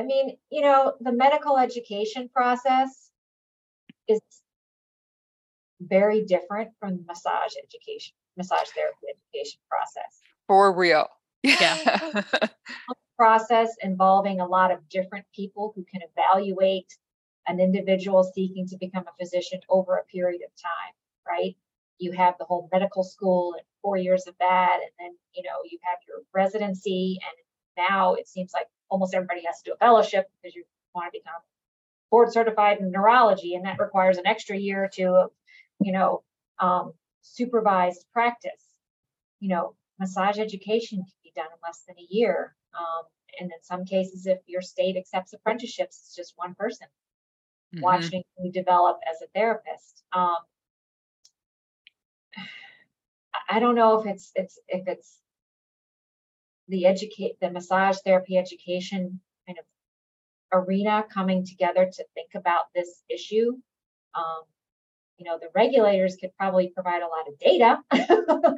I mean, you know, the medical education process is very different from the massage education, massage therapy education process. For real. Yeah. Process involving a lot of different people who can evaluate an individual seeking to become a physician over a period of time, right? You have the whole medical school and four years of that, and then you know you have your residency, and now it seems like almost everybody has to do a fellowship because you want to become board certified in neurology, and that requires an extra year to, you know, um, supervised practice. You know, massage education can be done in less than a year. Um, and in some cases, if your state accepts apprenticeships, it's just one person Mhm. watching you develop as a therapist. Um, I- I don't know if it's it's if it's the educate the massage therapy education kind of arena coming together to think about this issue. Um, you know, the regulators could probably provide a lot of data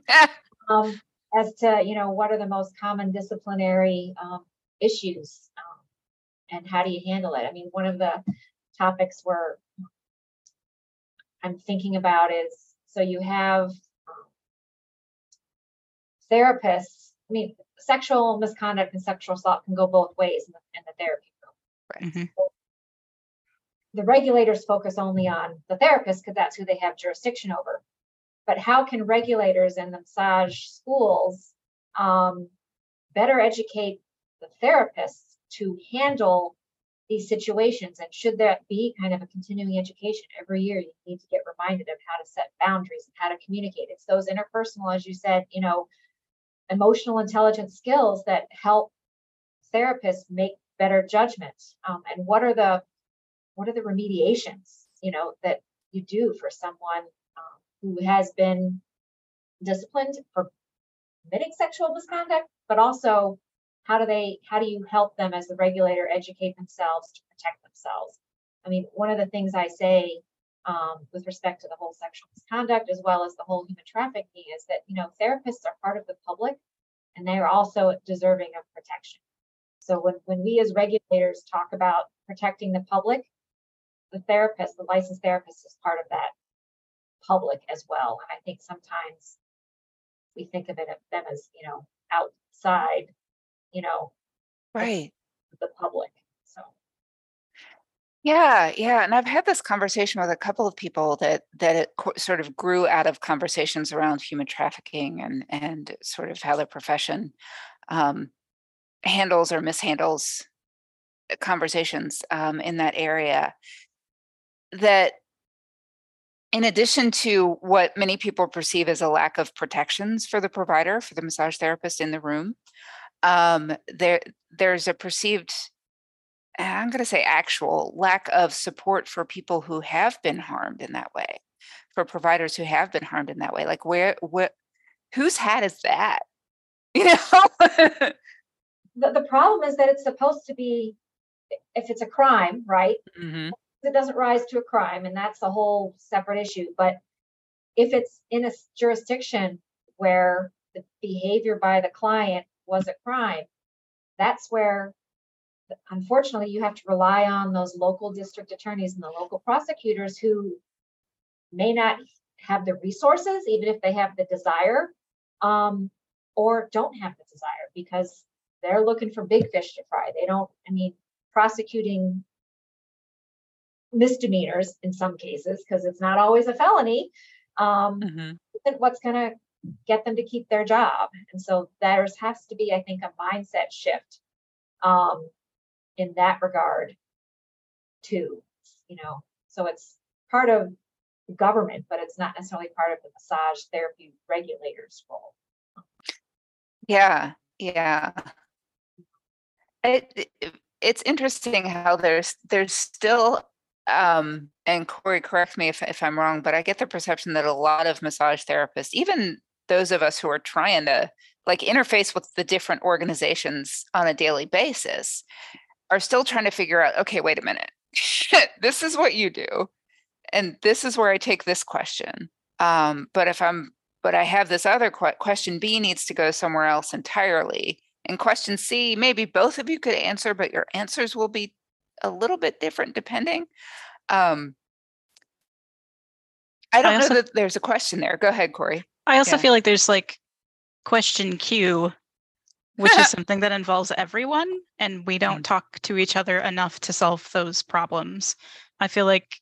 um, as to you know what are the most common disciplinary um, issues um, and how do you handle it. I mean, one of the topics we're I'm thinking about is so you have um, therapists. I mean, sexual misconduct and sexual assault can go both ways in the, in the therapy room. Mhm. The regulators focus only on the therapist because that's who they have jurisdiction over. But how can regulators and the massage schools um, better educate the therapists to handle these situations? And should that be kind of a continuing education every year? You need to get reminded of how to set boundaries and how to communicate. It's those interpersonal, as you said, you know, emotional intelligence skills that help therapists make better judgments. Um, and what are the what are the remediations, you know, that you do for someone um, who has been disciplined for committing sexual misconduct, but also how do they how do you help them as the regulator educate themselves to protect themselves? I mean, one of the things I say um, with respect to the whole sexual misconduct as well as the whole human trafficking is that you know therapists are part of the public and they are also deserving of protection. So when, when we as regulators talk about protecting the public, the therapist, the licensed therapist is part of that public as well. And I think sometimes we think of it of them as, you know, outside, you know, Right. the public. Yeah, yeah, and I've had this conversation with a couple of people that that it co- sort of grew out of conversations around human trafficking and and sort of how the profession um, handles or mishandles uh, conversations um, in that area. That in addition to what many people perceive as a lack of protections for the provider, for the massage therapist in the room, um, there there's a perceived I'm going to say actual lack of support for people who have been harmed in that way, for providers who have been harmed in that way. Like where, what, whose hat is that? You know? the, the problem is that it's supposed to be, if it's a crime, right? hmm it doesn't rise to a crime, and that's a whole separate issue. But if it's in a jurisdiction where the behavior by the client was a crime, that's where, unfortunately, you have to rely on those local district attorneys and the local prosecutors who may not have the resources, even if they have the desire, um, or don't have the desire because they're looking for big fish to fry. They don't, I mean, prosecuting misdemeanors in some cases because it's not always a felony um hmm isn't what's going to get them to keep their job and so there's has to be i think a mindset shift um in that regard too you know so it's part of the government but it's not necessarily part of the massage therapy regulators role Yeah, yeah. It, it it's interesting how there's there's still um and Corey correct me if if I'm wrong, but I get the perception that a lot of massage therapists, even those of us who are trying to like interface with the different organizations on a daily basis, are still trying to figure out, okay, wait a minute. this is what you do, and this is where I take this question. Um, but if I'm, but I have this other que- question B needs to go somewhere else entirely. And question C, maybe both of you could answer, but your answers will be a little bit different depending. Um, I don't I also, know that there's a question there. Go ahead, Corey. I also yeah. feel like there's like question Q, which is something that involves everyone, and we don't mm. talk to each other enough to solve those problems. I feel like,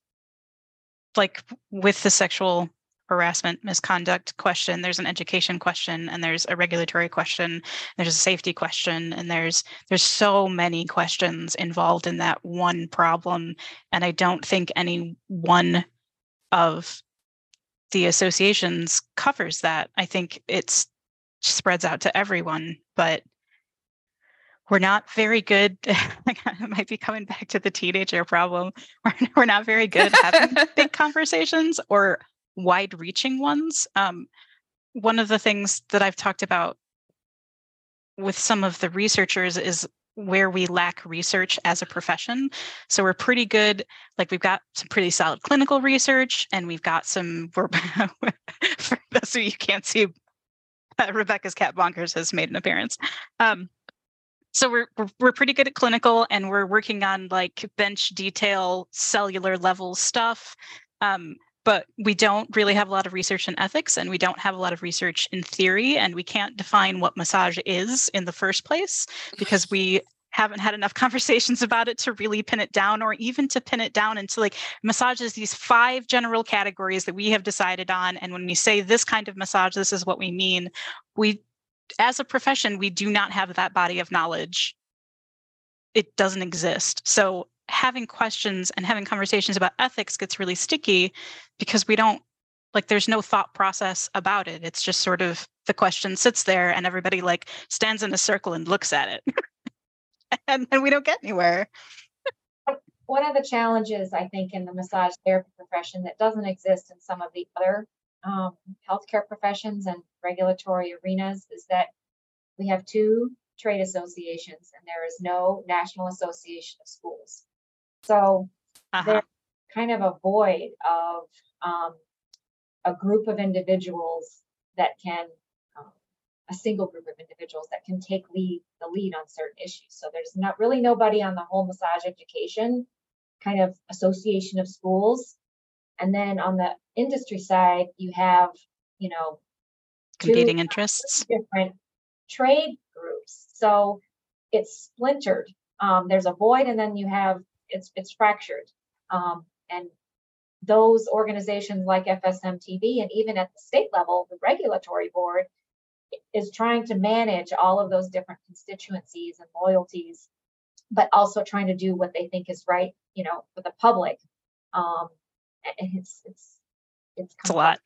like with the sexual harassment misconduct question there's an education question and there's a regulatory question there's a safety question and there's there's so many questions involved in that one problem and i don't think any one of the associations covers that i think it's spreads out to everyone but we're not very good it might be coming back to the teenager problem we're, we're not very good at having big conversations or wide reaching ones. Um, one of the things that I've talked about with some of the researchers is where we lack research as a profession. So we're pretty good, like we've got some pretty solid clinical research, and we've got some. We're, for those of you can't see, Rebecca's cat bonkers has made an appearance. Um, so we're, we're we're pretty good at clinical, and we're working on like bench detail, cellular level stuff. Um, but we don't really have a lot of research in ethics and we don't have a lot of research in theory and we can't define what massage is in the first place because we haven't had enough conversations about it to really pin it down or even to pin it down into like massages these five general categories that we have decided on. And when we say this kind of massage this is what we mean. We as a profession we do not have that body of knowledge. It doesn't exist. So having questions and having conversations about ethics gets really sticky because we don't like there's no thought process about it. It's just sort of the question sits there and everybody like stands in a circle and looks at it and then we don't get anywhere one of the challenges i think in the massage therapy profession that doesn't exist in some of the other um, healthcare professions and regulatory arenas is that we have two trade associations and there is no national association of schools so uh-huh. there's kind of a void of um, a group of individuals that can, a single group of individuals that can take lead the lead on certain issues. So there's not really nobody on the whole massage education kind of association of schools. And then on the industry side, you have, you know, competing interests, different trade groups. So it's splintered. Um, there's a void, and then you have it's it's fractured. Um, and those organizations like FSMTB and even at the state level, the regulatory board is trying to manage all of those different constituencies and loyalties, but also trying to do what they think is right, you know, for the public. Um, it's it's it's, it's a lot.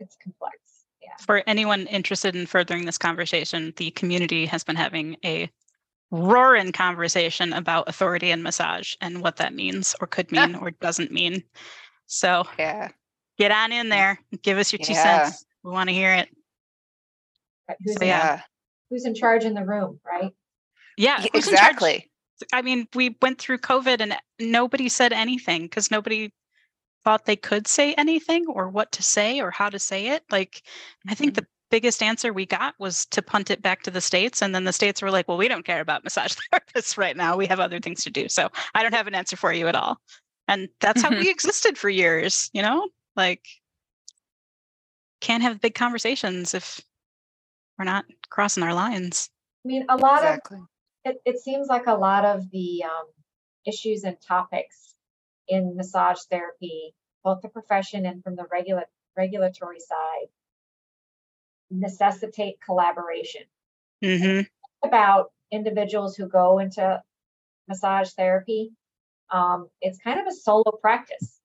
It's complex. Yeah. For anyone interested in furthering this conversation, the community has been having a roaring conversation about authority and massage and what that means or could mean or doesn't mean. So yeah, get on in there. Give us your two yeah. cents. We want to hear it. Who's, so, in, yeah. who's in charge in the room, right? Yeah, exactly. I mean, we went through COVID and nobody said anything because nobody thought they could say anything or what to say or how to say it. Like, I think mm-hmm. the biggest answer we got was to punt it back to the states and then the states were like well we don't care about massage therapists right now we have other things to do so i don't have an answer for you at all and that's how we existed for years you know like can't have big conversations if we're not crossing our lines i mean a lot exactly. of it, it seems like a lot of the um, issues and topics in massage therapy both the profession and from the regula- regulatory side necessitate collaboration. Mm-hmm. About individuals who go into massage therapy, um, it's kind of a solo practice.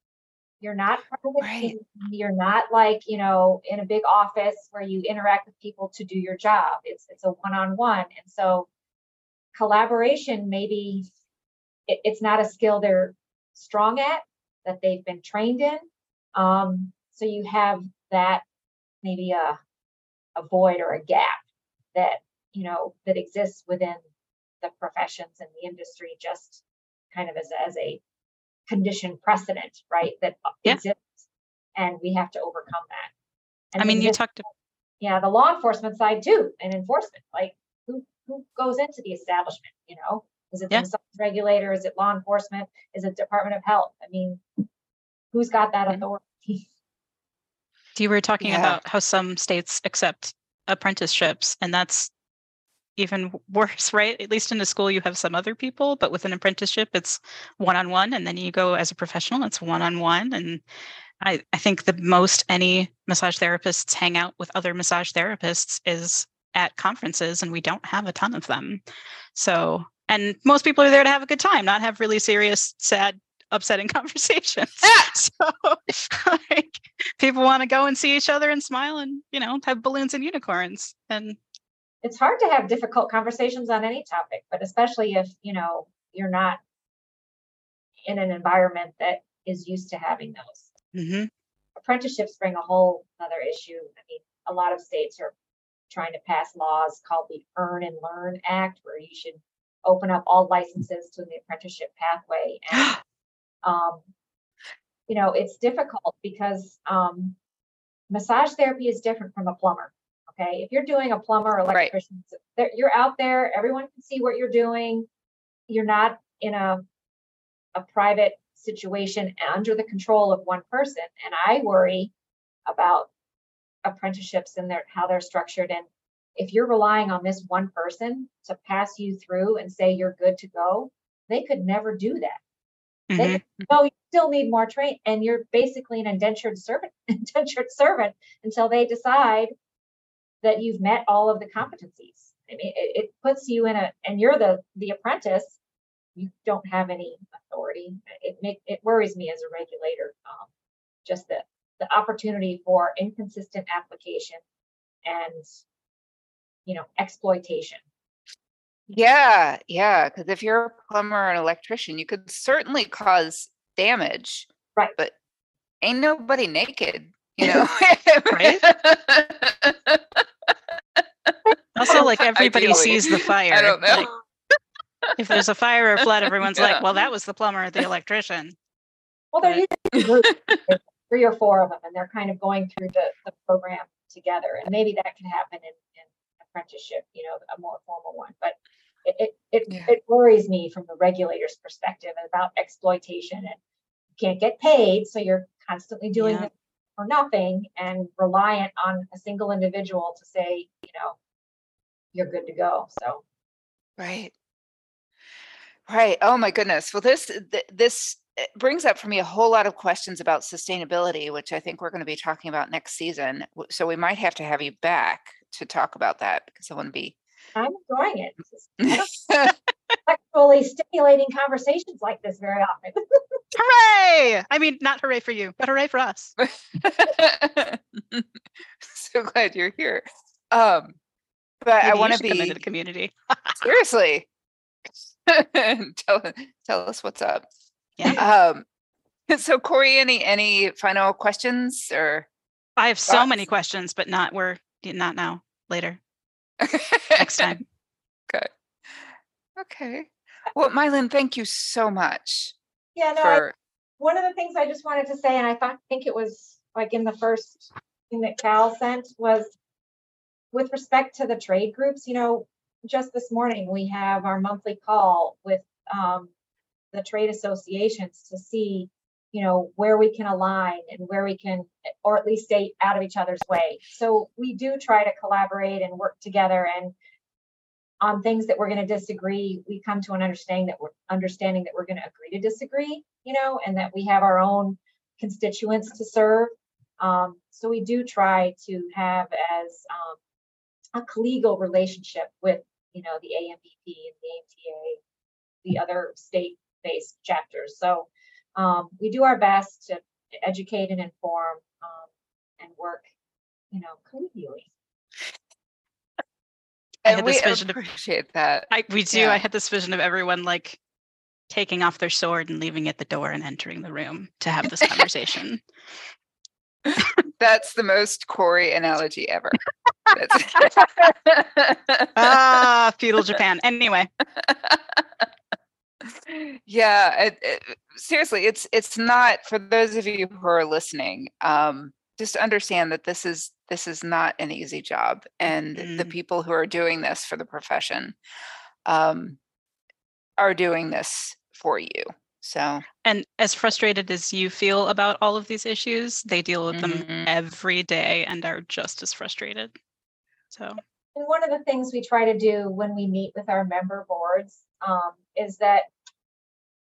You're not part of a right. team. You're not like you know in a big office where you interact with people to do your job. It's it's a one-on-one, and so collaboration maybe it, it's not a skill they're strong at that they've been trained in. Um, so you have that maybe a a void or a gap that you know that exists within the professions and the industry just kind of as, as a condition precedent, right? That uh, Yeah. exists, and we have to overcome that. And I mean, you this- talked yeah, the law enforcement side too, and enforcement. Like, who who goes into the establishment? You know, is it the Yeah. massage regulator? Is it law enforcement? Is it Department of Health? I mean, who's got that authority? you were talking Yeah. about how some states accept apprenticeships and that's even worse right? At least in a school you have some other people but with an apprenticeship it's one-on-one and then you go as a professional it's one-on-one and I, I think the most any massage therapists hang out with other massage therapists is at conferences and we don't have a ton of them. So and most people are there to have a good time not have really serious sad upsetting conversations. Ah! So like people want to go and see each other and smile and you know have balloons and unicorns and It's hard to have difficult conversations on any topic, but especially if you know you're not in an environment that is used to having those. mhm, apprenticeships bring a whole other issue. I mean, a lot of states are trying to pass laws called the Earn and Learn Act, where you should open up all licenses to the apprenticeship pathway. And, um, you know, it's difficult because um, massage therapy is different from a plumber. Okay, if you're doing a plumber or electrician, there- you're out there, everyone can see what you're doing. You're not in a a private situation under the control of one person. And I worry about apprenticeships and their how they're structured. And if you're relying on this one person to pass you through and say you're good to go, they could never do that. mhm. They could, no, you still need more training, and you're basically an indentured servant, indentured servant until they decide that you've met all of the competencies. I mean, it, it puts you in a, and you're the the apprentice. You don't have any authority. It make it worries me as a regulator. Um, just the the opportunity for inconsistent application and you know exploitation. Yeah, yeah. Because if you're a plumber or an electrician, you could certainly cause damage. Right. But ain't nobody naked, you know? Right? also like everybody Ideally. sees the fire I don't know. like, if there's a fire or flood everyone's Yeah. like well that was the plumber or the electrician Well, they're But- usually groups, there's three or four of them, and they're kind of going through the, the program together. And maybe that can happen in, in apprenticeship, you know, a more formal one. But it it it, Yeah. it worries me from the regulator's perspective about exploitation and you can't get paid, so you're constantly doing Yeah. it for nothing and reliant on a single individual to say, you know, you're good to go. So Right. Right. Oh my goodness. Well, this th- this uh, brings up for me a whole lot of questions about sustainability, which I think we're going to be talking about next season. So we might have to have you back to talk about that because I want to be. I'm enjoying it. It's just- I don't sexually stimulating conversations like this very often. hooray i mean not hooray for you but hooray for us so glad you're here. Um, but I Maybe you want to should come into the community seriously. tell tell us what's up. yeah Um, so Corey, any any final questions or i have so many questions but not we're not now later next time Okay. Okay. Well, Mylan, thank you so much Yeah, no, I, for one of the things I just wanted to say, and I thought, think it was like in the first thing that Cal sent was with respect to the trade groups, you know, just this morning, we have our monthly call with um, the trade associations to see, you know, where we can align and where we can, or at least stay out of each other's way. So we do try to collaborate and work together and on things that we're going to disagree, we come to an understanding that we're understanding that we're going to agree to disagree, you know, and that we have our own constituents to serve. Um, so we do try to have as um, a collegial relationship with, you know, the ABMP and the AMTA, the other state-based chapters. So um, we do our best to educate and inform um, and work, you know, collegially. I and had we this vision of- appreciate that. I we do. Yeah. I had this vision of everyone like taking off their sword and leaving at the door and entering the room to have this conversation. That's the most Corey analogy ever. Ah, feudal Japan. Anyway, yeah, it, it, seriously, it's it's not for those of you who are listening. Um, just understand that this is this is not an easy job, and mm. the people who are doing this for the profession um, are doing this for you. So, and as frustrated as you feel about all of these issues, they deal with mm-hmm. them every day and are just as frustrated. So, and one of the things we try to do when we meet with our member boards um, is that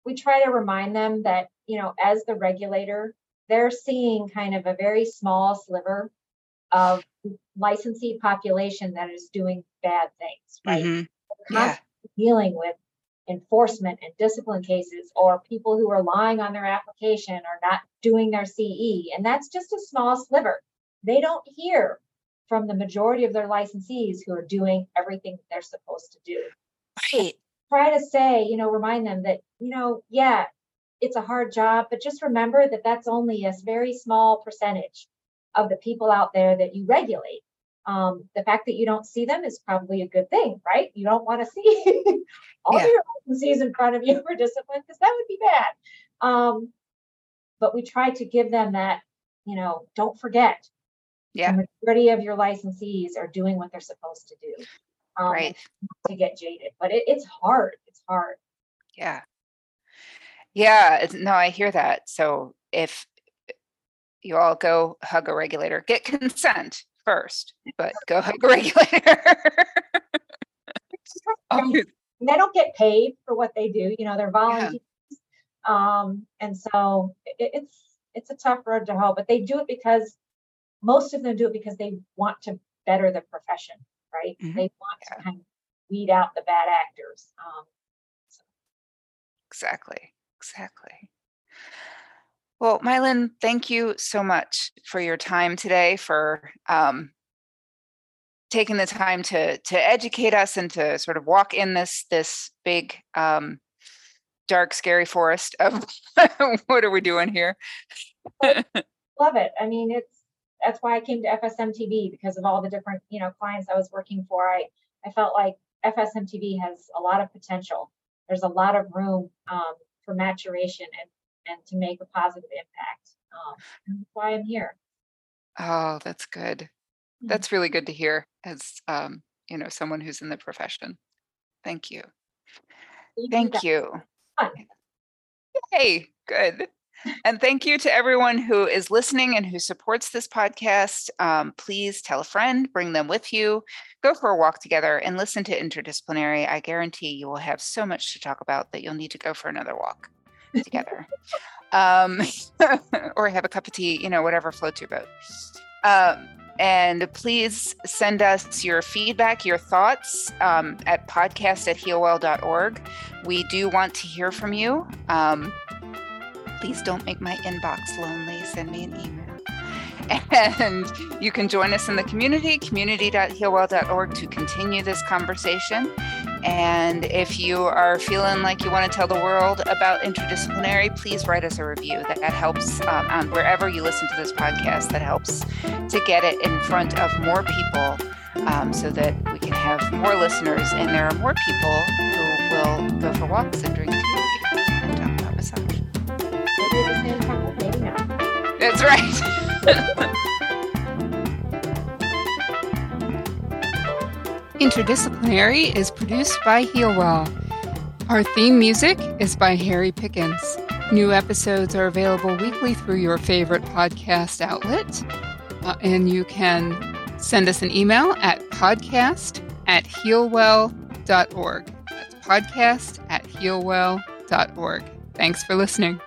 we try to remind them that, you know, as the regulator, they're seeing kind of a very small sliver of licensee population that is doing bad things, right? Mm-hmm. Yeah. Dealing with enforcement and discipline cases or people who are lying on their application or not doing their CE. And that's just a small sliver. They don't hear from the majority of their licensees who are doing everything that they're supposed to do. Right. Try to say, you know, remind them that, you know, yeah, it's a hard job, but just remember that that's only a very small percentage of the people out there that you regulate. Um, the fact that you don't see them is probably a good thing, right? You don't want to see all yeah. your licensees in front of you for discipline because that would be bad. Um, but we try to give them that, you know, don't forget yeah. The majority of your licensees are doing what they're supposed to do. Um, right. To get jaded, but it, it's hard. It's hard. Yeah. Yeah. No, I hear that. So if you all go hug a regulator, get consent first, but go hug a regulator. um, they don't get paid for what they do. You know, they're volunteers. Yeah. Um, and so it, it's it's a tough road to hoe, but they do it because most of them do it because they want to better the profession, right? Mm-hmm. They want yeah. to kind of weed out the bad actors. Um, so. Exactly. Exactly. Well, Mylin, thank you so much for your time today, for um, taking the time to to educate us and to sort of walk in this this big um, dark, scary forest of what are we doing here? Love it. I mean, it's that's why I came to FSMTB because of all the different, you know, clients I was working for. I, I felt like FSMTB has a lot of potential. There's a lot of room um, for maturation and, and to make a positive impact. Um, that's why I'm here. Oh, that's good. Mm-hmm. That's really good to hear as, um, you know, someone who's in the profession. Thank you. Thank you. Hey, good. And thank you to everyone who is listening and who supports this podcast. Um, please tell a friend, bring them with you, go for a walk together, and listen to Interdisciplinary. I guarantee you will have so much to talk about that you'll need to go for another walk together. um, or have a cup of tea, you know, whatever floats your boat. Um, and please send us your feedback, your thoughts um, at podcast at healwell.org. We do want to hear from you. Um, please don't make my inbox lonely. Send me an email. And you can join us in the community, community.healwell.org, to continue this conversation. And if you are feeling like you want to tell the world about interdisciplinary, please write us a review. That, that helps um, on wherever you listen to this podcast. That helps to get it in front of more people um, so that we can have more listeners and there are more people who will go for walks and drink tea and talk about massage. That's right. Interdisciplinary is produced by Healwell. Our theme music is by Harry Pickens. New episodes are available weekly through your favorite podcast outlet. Uh, and you can send us an email at podcast at healwell.org. That's podcast at healwell.org. Thanks for listening.